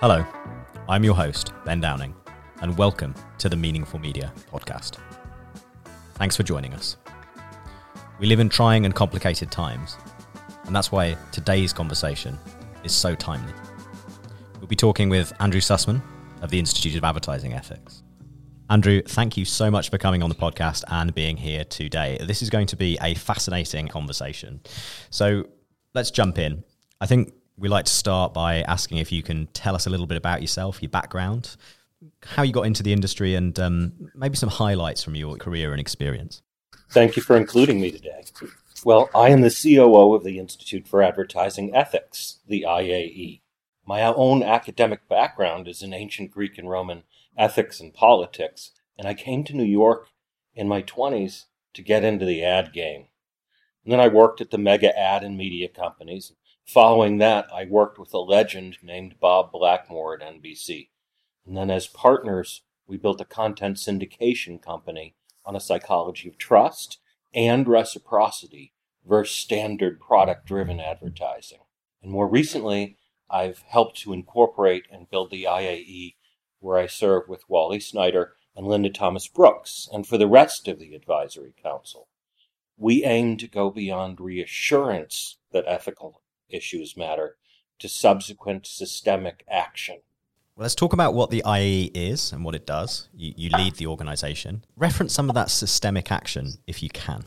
Hello, I'm your host, Ben Downing, and welcome to the Meaningful Media podcast. Thanks for joining us. We live in trying and complicated times, and that's why today's conversation is so timely. We'll be talking with Andrew Susman of the Institute of Advertising Ethics. Andrew, thank you so much for coming on the podcast and being here today. This is going to be a fascinating conversation. So let's jump in. I think we like to start by asking if you can tell us a little bit about yourself, your background, how you got into the industry, and um, maybe some highlights from your career and experience. Thank you for including me today. Well, I am the COO of the Institute for Advertising Ethics, the IAE. My own academic background is in ancient Greek and Roman ethics and politics, and I came to New York in my 20s to get into the ad game. And then I worked at the mega ad and media companies. Following that, I worked with a legend named Bob Blackmore at NBC. And then as partners, we built a content syndication company on a psychology of trust and reciprocity versus standard product driven advertising. And more recently, I've helped to incorporate and build the IAE where I serve with Wally Snyder and Linda Thomas Brooks, and for the rest of the Advisory Council. We aim to go beyond reassurance that ethical issues matter to subsequent systemic action. Well, let's talk about what the IAE is and what it does. You, you lead the organization. Reference some of that systemic action if you can.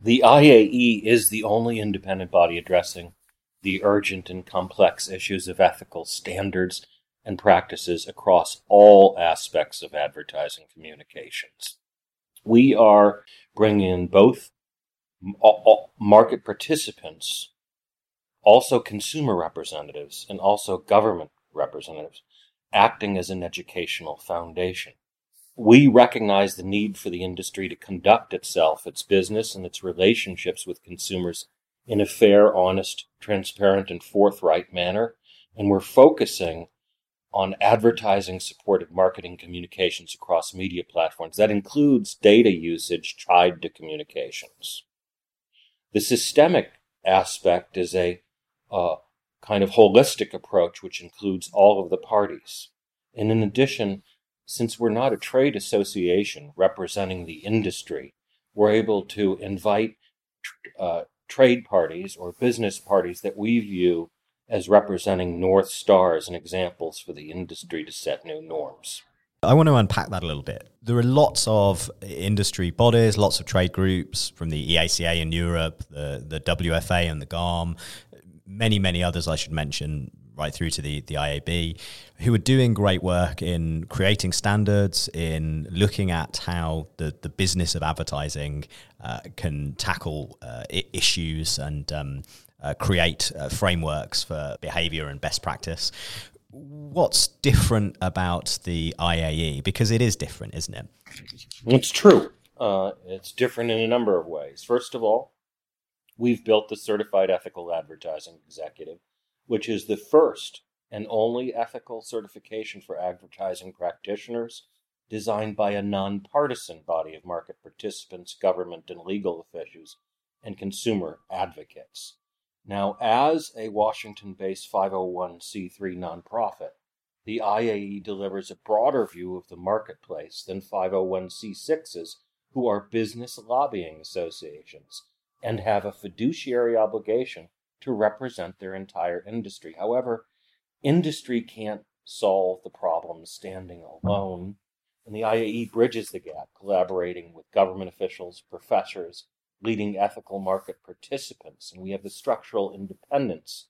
The IAE is the only independent body addressing the urgent and complex issues of ethical standards and practices across all aspects of advertising communications. We are bringing in both market participants, also consumer representatives, and also government representatives, acting as an educational foundation. We recognize the need for the industry to conduct itself, its business, and its relationships with consumers in a fair, honest, transparent, and forthright manner. And we're focusing on advertising supported marketing communications across media platforms. That includes data usage tied to communications. The systemic aspect is a uh, kind of holistic approach which includes all of the parties. And in addition, since we're not a trade association representing the industry, we're able to invite uh, trade parties or business parties that we view as representing North Stars and examples for the industry to set new norms. I want to unpack that a little bit. There are lots of industry bodies, lots of trade groups from the EACA in Europe, the, the WFA and the GARM, many, many others I should mention, right through to the, the IAB, who are doing great work in creating standards, in looking at how the, the business of advertising uh, can tackle uh, issues and um, uh, create uh, frameworks for behavior and best practice. What's different about the IAE? Because it is different, isn't it? It's true. Uh, it's different in a number of ways. First of all, we've built the Certified Ethical Advertising Executive, which is the first and only ethical certification for advertising practitioners designed by a nonpartisan body of market participants, government and legal officials, and consumer advocates. Now, as a Washington based 501c3 nonprofit, the IAE delivers a broader view of the marketplace than 501c6s, who are business lobbying associations and have a fiduciary obligation to represent their entire industry. However, industry can't solve the problem standing alone, and the IAE bridges the gap, collaborating with government officials, professors, leading ethical market participants, and we have the structural independence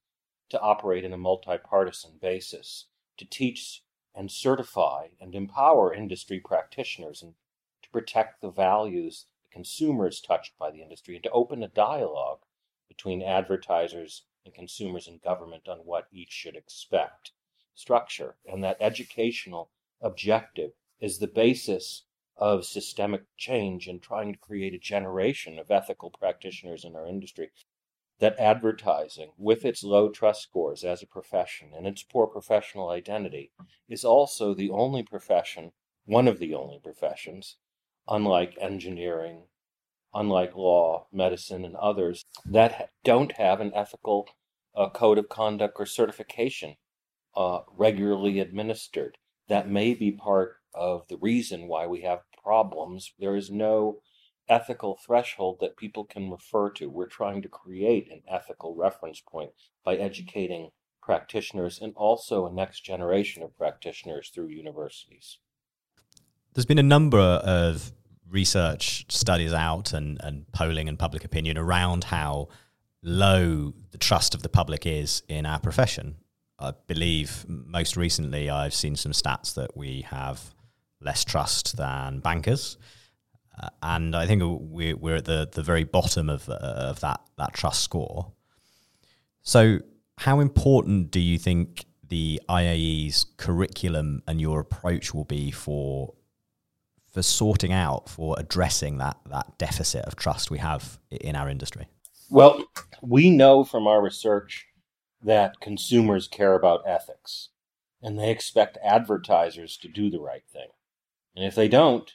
to operate in a multi-partisan basis, to teach and certify and empower industry practitioners and to protect the values consumers touched by the industry and to open a dialogue between advertisers and consumers and government on what each should expect. Structure and that educational objective is the basis of systemic change and trying to create a generation of ethical practitioners in our industry. That advertising, with its low trust scores as a profession and its poor professional identity, is also the only profession, one of the only professions, unlike engineering, unlike law, medicine, and others, that don't have an ethical uh, code of conduct or certification uh, regularly administered. That may be part of the reason why we have problems. There is no ethical threshold that people can refer to. We're trying to create an ethical reference point by educating practitioners and also a next generation of practitioners through universities. There's been a number of research studies out and, and polling and public opinion around how low the trust of the public is in our profession. I believe most recently I've seen some stats that we have less trust than bankers. Uh, and I think we're, we're at the, the very bottom of, uh, of that, that trust score. So, how important do you think the IAE's curriculum and your approach will be for for sorting out, for addressing that that deficit of trust we have in our industry? Well, we know from our research that consumers care about ethics and they expect advertisers to do the right thing. And if they don't,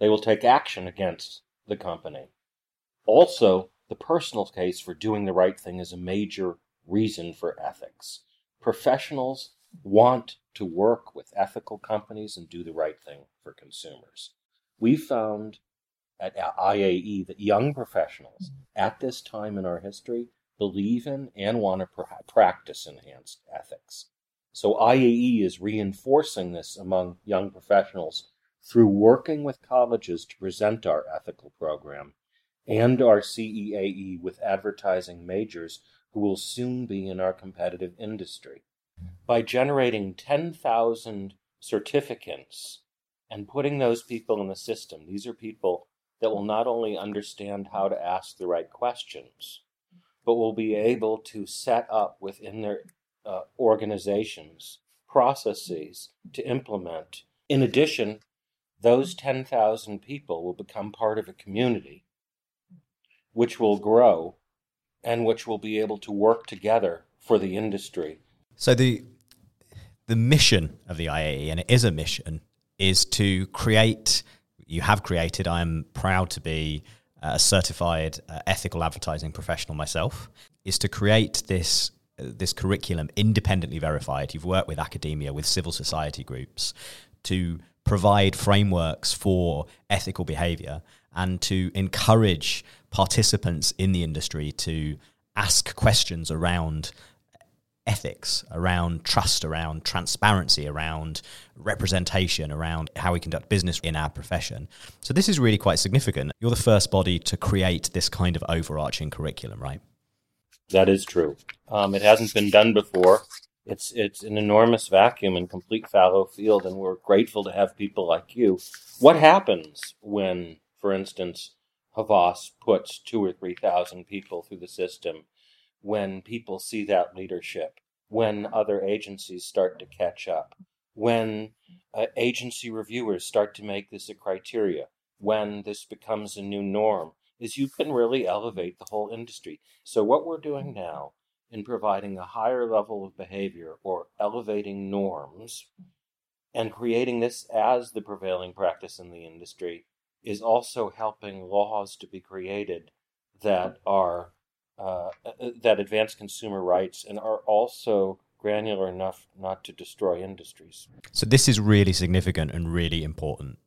they will take action against the company. Also, the personal case for doing the right thing is a major reason for ethics. Professionals want to work with ethical companies and do the right thing for consumers. We found at IAE that young professionals mm-hmm. at this time in our history believe in and want to practice enhanced ethics. So IAE is reinforcing this among young professionals through working with colleges to present our ethical program and our CEAE with advertising majors who will soon be in our competitive industry. Mm-hmm. By generating 10,000 certificates and putting those people in the system, these are people that will not only understand how to ask the right questions, but will be able to set up within their uh, organizations processes to implement. In addition, those 10,000 people will become part of a community which will grow and which will be able to work together for the industry. So the the mission of the IAE, and it is a mission, is to create. You have created. I am proud to be a certified uh, ethical advertising professional myself. Is to create this uh, this curriculum independently verified. You've worked with academia, with civil society groups, to provide frameworks for ethical behavior and to encourage participants in the industry to ask questions around ethics, around trust, around transparency, around representation, around how we conduct business in our profession. So, this is really quite significant. You're the first body to create this kind of overarching curriculum, right? That is true. Um, it hasn't been done before it's it's an enormous vacuum and complete fallow field, and we're grateful to have people like you. What happens when, for instance, Havas puts two or three thousand people through the system? When people see that leadership, when other agencies start to catch up, when uh, agency reviewers start to make this a criteria, when this becomes a new norm, is you can really elevate the whole industry. So what we're doing now in providing a higher level of behavior or elevating norms and creating this as the prevailing practice in the industry is also helping laws to be created that are uh, uh, that advance consumer rights and are also granular enough not to destroy industries. So this is really significant and really important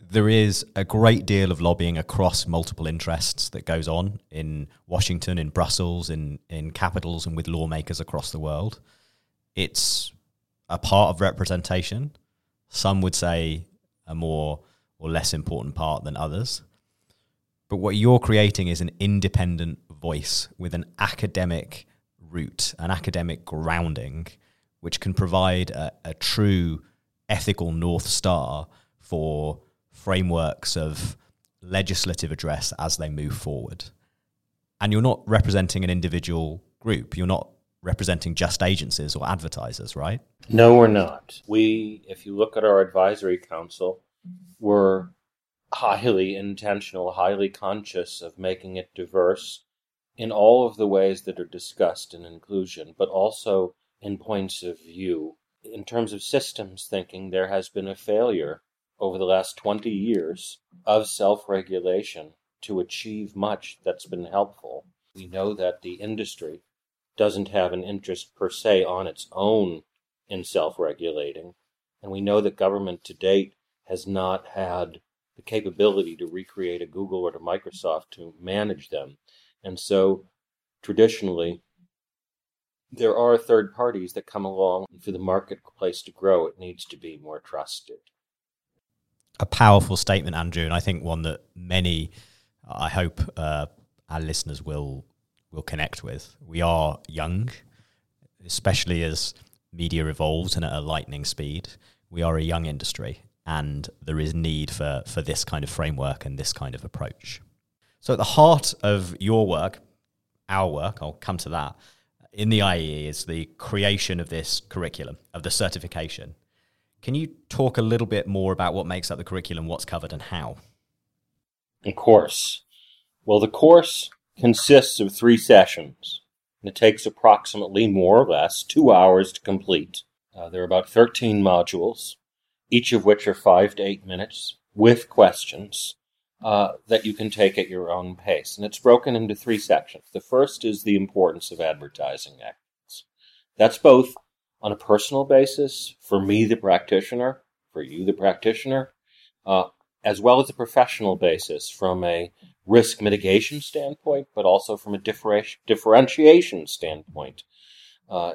there is a great deal of lobbying across multiple interests that goes on in Washington, in Brussels, in, in capitals, and with lawmakers across the world. It's a part of representation. Some would say a more or less important part than others. But what you're creating is an independent voice with an academic root, an academic grounding, which can provide a, a true ethical North Star for frameworks of legislative address as they move forward. And you're not representing an individual group. You're not representing just agencies or advertisers, right? No, we're not. We, if you look at our advisory council, we're highly intentional, highly conscious of making it diverse in all of the ways that are discussed in inclusion, but also in points of view. In terms of systems thinking, there has been a failure over the last 20 years of self regulation to achieve much that's been helpful. We know that the industry doesn't have an interest per se on its own in self regulating. And we know that government to date has not had the capability to recreate a Google or a Microsoft to manage them. And so traditionally, there are third parties that come along. For the marketplace to grow, it needs to be more trusted. A powerful statement, Andrew, and I think one that many, I hope, uh, our listeners will will connect with. We are young, especially as media evolves and at a lightning speed. We are a young industry, and there is need for for this kind of framework and this kind of approach. So, at the heart of your work, our work, I'll come to that in the IAE is the creation of this curriculum, of the certification. Can you talk a little bit more about what makes up the curriculum, what's covered, and how? Of course. Well, the course consists of three sessions, and it takes approximately more or less two hours to complete. Uh, there are about 13 modules, each of which are five to eight minutes with questions uh, that you can take at your own pace. And it's broken into three sections. The first is the importance of advertising ethics. That's both on a personal basis for me, the practitioner, for you, the practitioner, uh, as well as a professional basis from a risk mitigation standpoint, but also from a differentiation standpoint. Uh,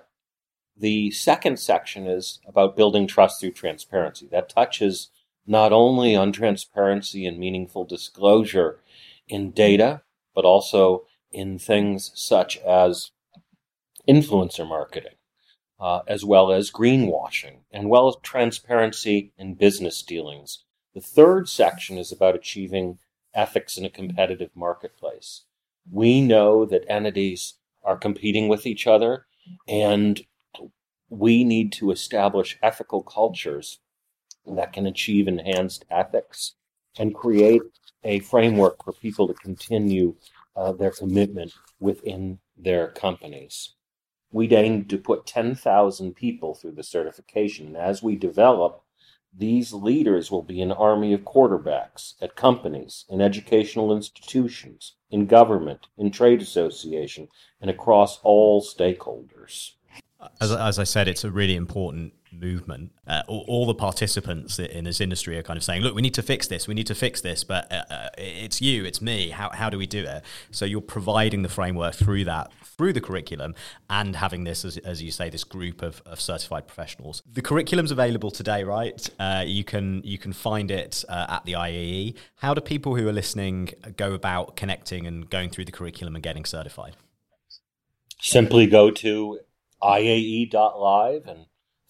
the second section is about building trust through transparency. That touches not only on transparency and meaningful disclosure in data, but also in things such as influencer marketing, uh, as well as greenwashing, and well as transparency in business dealings. The third section is about achieving ethics in a competitive marketplace. We know that entities are competing with each other, and we need to establish ethical cultures that can achieve enhanced ethics and create a framework for people to continue uh, their commitment within their companies. We aim to put 10,000 people through the certification. As we develop, these leaders will be an army of quarterbacks at companies, in educational institutions, in government, in trade association, and across all stakeholders. As, as I said, it's a really important movement. Uh, all, all, the participants in this industry are kind of saying, "Look, we need to fix this. We need to fix this." But uh, uh, it's you, it's me. How how do we do it? So you're providing the framework through that, through the curriculum, and having this, as, as you say, this group of, of certified professionals. The curriculum's available today, right? Uh, you can you can find it uh, at the IAE. How do people who are listening go about connecting and going through the curriculum and getting certified? Simply go to IAE.live and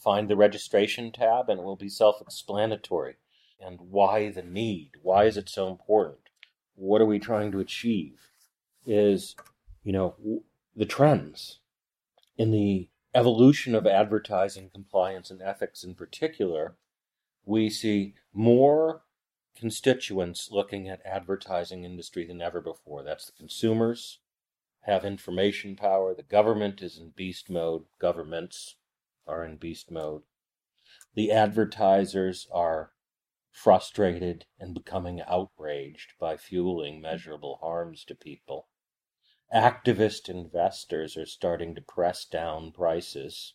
find the registration tab and it will be self explanatory. And why the need? Why is it so important? What are we trying to achieve? Is, you know, the trends in the evolution of advertising compliance and ethics in particular, we see more constituents looking at advertising industry than ever before. That's the consumers have information power. The government is in beast mode. Governments are in beast mode. The advertisers are frustrated and becoming outraged by fueling measurable harms to people. Activist investors are starting to press down prices.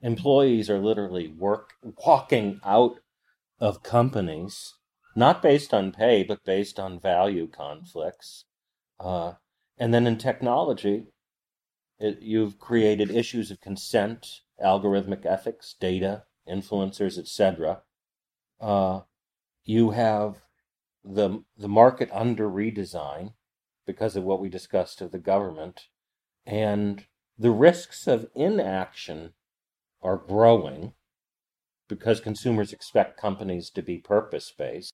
Employees are literally work walking out of companies, not based on pay, but based on value conflicts. Uh, and then in technology, it, you've created issues of consent algorithmic ethics, data, influencers, etc. Uh, you have the the market under redesign because of what we discussed of the government, and the risks of inaction are growing because consumers expect companies to be purpose based.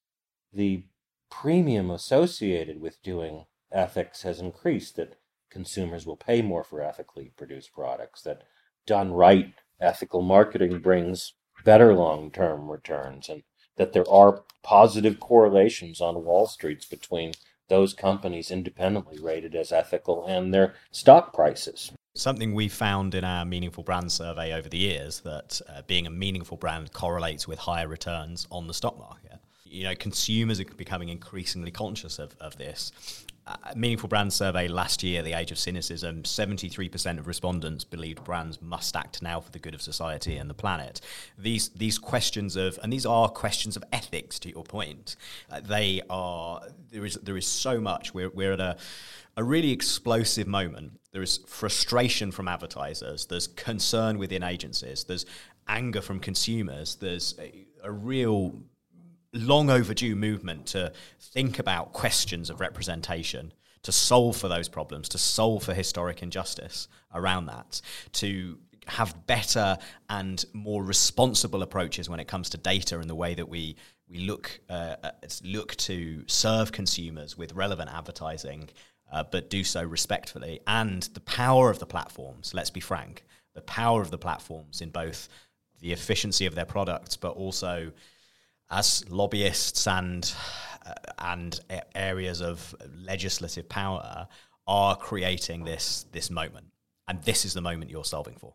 The premium associated with doing ethics has increased that consumers will pay more for ethically produced products that done right, ethical marketing brings better long term returns, and that there are positive correlations on Wall Street between those companies independently rated as ethical and their stock prices. Something we found in our meaningful brand survey over the years that uh, being a meaningful brand correlates with higher returns on the stock market. You know, consumers are becoming increasingly conscious of, of this Meaningful Brand Survey last year, The Age of Cynicism, 73% of respondents believed brands must act now for the good of society and the planet. These, these questions of, and these are questions of ethics, to your point, uh, they are, there is, there is so much. We're, we're at a, a really explosive moment. There is frustration from advertisers, there's concern within agencies, there's anger from consumers, there's a, a real long overdue movement to think about questions of representation, to solve for those problems, to solve for historic injustice around that, to have better and more responsible approaches when it comes to data and the way that we we look uh, look to serve consumers with relevant advertising, uh, but do so respectfully. And the power of the platforms. Let's be frank, the power of the platforms in both the efficiency of their products, but also as lobbyists and uh, and areas of legislative power are creating this this moment, and this is the moment you're solving for.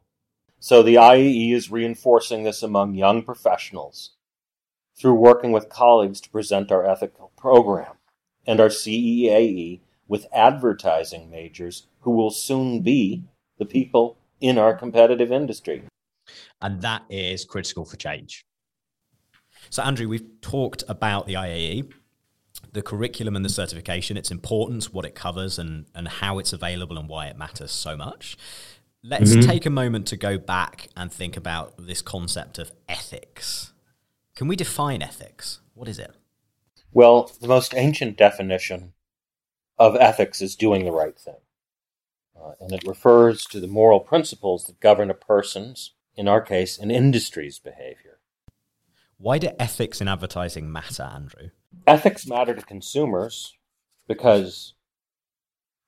So the IAE is reinforcing this among young professionals through working with colleagues to present our ethical program, and our CEAE with advertising majors who will soon be the people in our competitive industry. And that is critical for change. So, Andrew, we've talked about the IAE, the curriculum and the certification, its importance, what it covers, and, and how it's available and why it matters so much. Let's mm-hmm. take a moment to go back and think about this concept of ethics. Can we define ethics? What is it? Well, the most ancient definition of ethics is doing the right thing. Uh, and it refers to the moral principles that govern a person's, in our case, an industry's behavior. Why do ethics in advertising matter, Andrew? Ethics matter to consumers because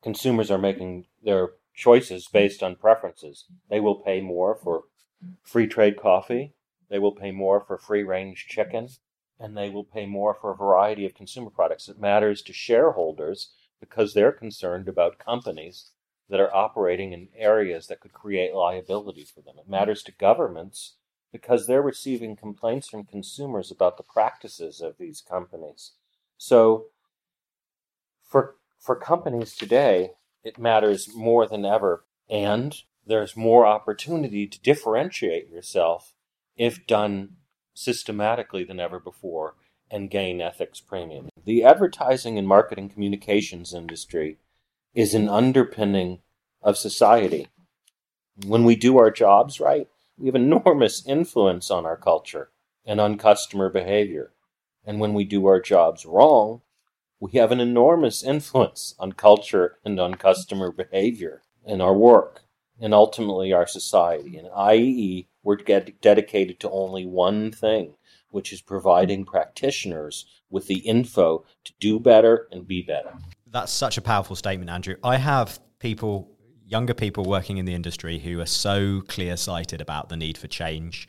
consumers are making their choices based on preferences. They will pay more for free trade coffee, they will pay more for free range chicken, and they will pay more for a variety of consumer products. It matters to shareholders because they're concerned about companies that are operating in areas that could create liability for them. It matters to governments because they're receiving complaints from consumers about the practices of these companies. So for for companies today, it matters more than ever and there's more opportunity to differentiate yourself if done systematically than ever before and gain ethics premium. The advertising and marketing communications industry is an underpinning of society. When we do our jobs right, we have enormous influence on our culture and on customer behavior. And when we do our jobs wrong, we have an enormous influence on culture and on customer behavior in our work and ultimately our society. And IAE, we're dedicated to only one thing, which is providing practitioners with the info to do better and be better. That's such a powerful statement, Andrew. I have people younger people working in the industry who are so clear sighted about the need for change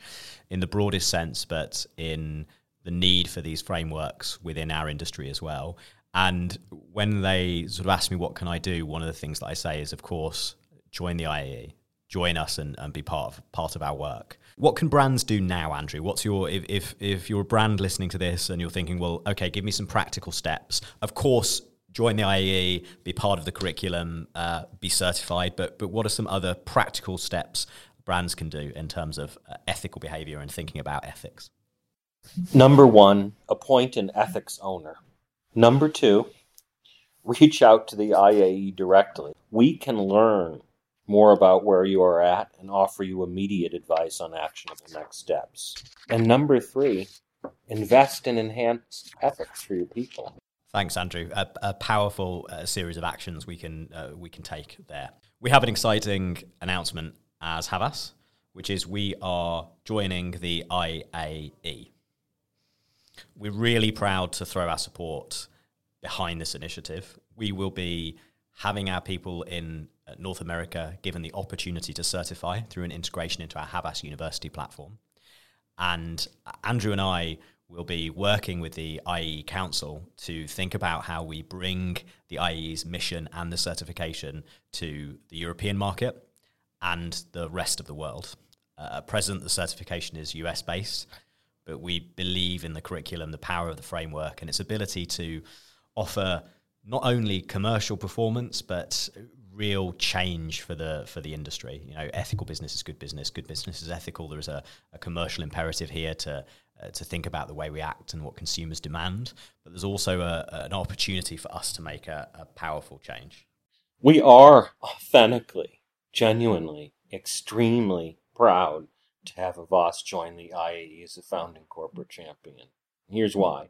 in the broadest sense, but in the need for these frameworks within our industry as well. And when they sort of ask me, what can I do? One of the things that I say is, of course, join the IAE, join us and, and be part of, part of our work. What can brands do now, Andrew? What's your, if, if, if you're a brand listening to this and you're thinking, well, okay, give me some practical steps. Of course, join the IAE, be part of the curriculum, uh, be certified. But but what are some other practical steps brands can do in terms of uh, ethical behavior and thinking about ethics? Number one, appoint an ethics owner. Number two, reach out to the IAE directly. We can learn more about where you are at and offer you immediate advice on actionable next steps. And number three, invest in enhanced ethics for your people. Thanks, Andrew. A, a powerful uh, series of actions we can uh, we can take there. We have an exciting announcement as Havas, which is we are joining the IAE. We're really proud to throw our support behind this initiative. We will be having our people in uh, North America given the opportunity to certify through an integration into our Havas University platform. And Andrew and I we'll be working with the IE Council to think about how we bring the IE's mission and the certification to the European market and the rest of the world. Uh, at present, the certification is US based, but we believe in the curriculum, the power of the framework, and its ability to offer not only commercial performance, but real change for the for the industry. You know, ethical business is good business. Good business is ethical. There is a, a commercial imperative here to uh, to think about the way we act and what consumers demand. But there's also a, an opportunity for us to make a, a powerful change. We are authentically, genuinely, extremely proud to have Havas join the IAE as a founding corporate champion. Here's why.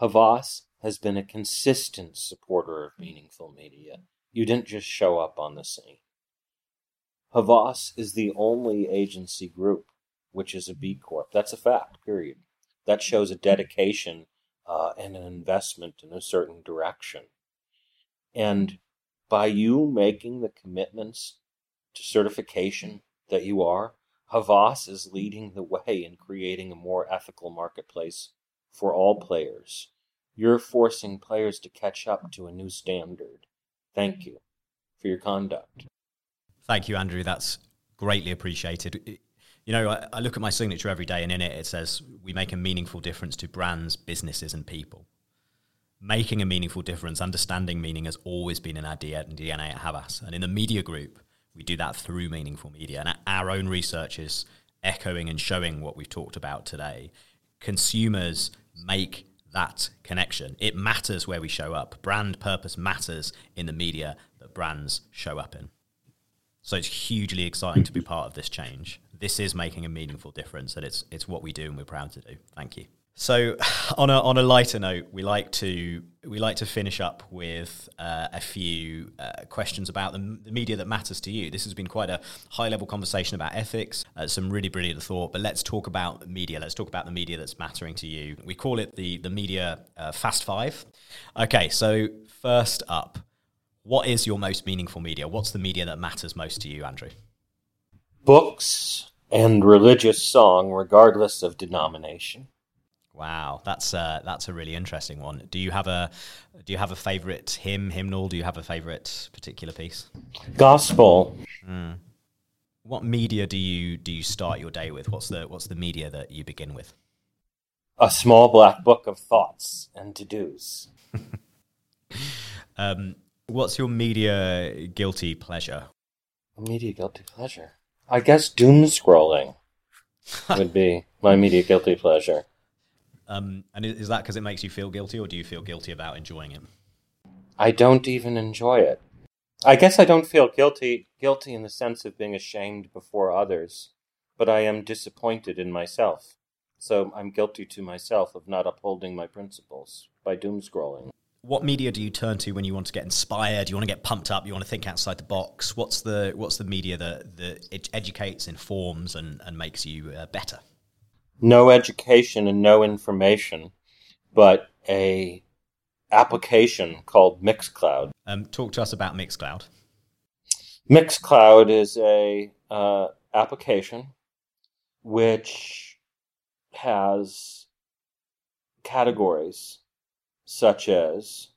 Havas has been a consistent supporter of meaningful media. You didn't just show up on the scene. Havas is the only agency group which is a B Corp. That's a fact, period. That shows a dedication uh, and an investment in a certain direction. And by you making the commitments to certification that you are, Havas is leading the way in creating a more ethical marketplace for all players. You're forcing players to catch up to a new standard. Thank you for your conduct. Thank you, Andrew. That's greatly appreciated. You know, I, I, look at my signature every day, and in it, it says, We make a meaningful difference to brands, businesses, and people. Making a meaningful difference, understanding meaning has always been in our DNA at Havas. And in the media group, we do that through meaningful media. And our own research is echoing and showing what we've talked about today. Consumers make that connection. It matters where we show up. Brand purpose matters in the media that brands show up in. So it's hugely exciting to be part of this change. This is making a meaningful difference, and it's it's what we do, and we're proud to do. Thank you. So, on a on a lighter note, we like to we like to finish up with uh, a few uh, questions about the, the, media that matters to you. This has been quite a high level conversation about ethics, uh, some really brilliant thought. But let's talk about media. Let's talk about the media that's mattering to you. We call it the the media uh, fast five. Okay, so first up, what is your most meaningful media? What's the media that matters most to you, Andrew? Books and religious song, regardless of denomination. Wow, that's uh, that's a really interesting one. Do you have a do you have a favorite hymn, hymnal? Do you have a favorite particular piece? Gospel. Mm. What media do you do you start your day with? What's the what's the media that you begin with? A small black book of thoughts and to dos. um, what's your media guilty pleasure? Media guilty pleasure. I guess doom scrolling would be my media guilty pleasure. Um, and is that because it makes you feel guilty, or do you feel guilty about enjoying it? I don't even enjoy it. I guess I don't feel guilty guilty in the sense of being ashamed before others, but I am disappointed in myself. So I'm guilty to myself of not upholding my principles by doom scrolling. What media do you turn to when you want to get inspired? You want to get pumped up? You want to think outside the box? What's the what's the media that that educates, informs, and, and makes you uh, better? no education and no information, but a application called Mixcloud. Um, talk to us about Mixcloud. Mixcloud is a uh, application which has categories such as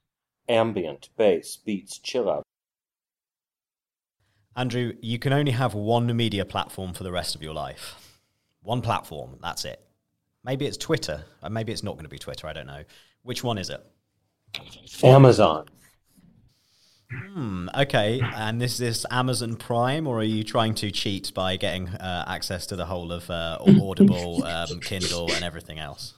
ambient, bass, beats, chill out. Andrew, you can only have one media platform for the rest of your life. One platform, that's it. Maybe it's Twitter. Uh, maybe it's not going to be Twitter. I don't know. Which one is it? Amazon. Hmm, okay, and this is this Amazon Prime, or are you trying to cheat by getting uh, access to the whole of uh, Audible, um, Kindle, and everything else?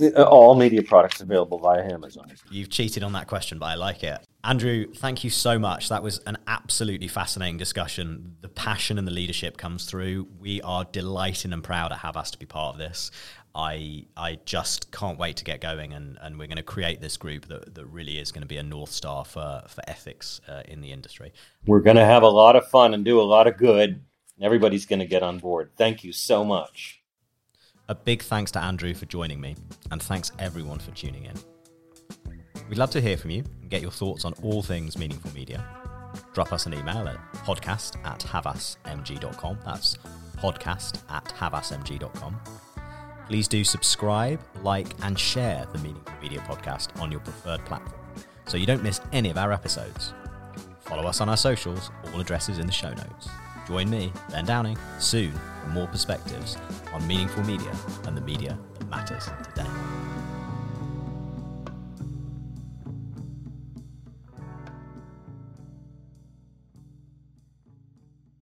Uh, all media products available via Amazon. You've cheated on that question, but I like it. Andrew, thank you so much. That was an absolutely fascinating discussion. The passion and the leadership comes through. We are delighted and proud to have us to be part of this. I I just can't wait to get going, and, and we're going to create this group that, that really is going to be a north star for for ethics uh, in the industry. We're going to have a lot of fun and do a lot of good. Everybody's going to get on board. Thank you so much. A big thanks to Andrew for joining me, and thanks everyone for tuning in. We'd love to hear from you and get your thoughts on all things meaningful media. Drop us an email at podcast at havasmg.com. That's podcast at havasmg.com. Please do subscribe, like, and share the Meaningful Media podcast on your preferred platform so you don't miss any of our episodes. Follow us on our socials, all addresses in the show notes. Join me, Ben Downing, soon for more perspectives on meaningful media and the media that matters today.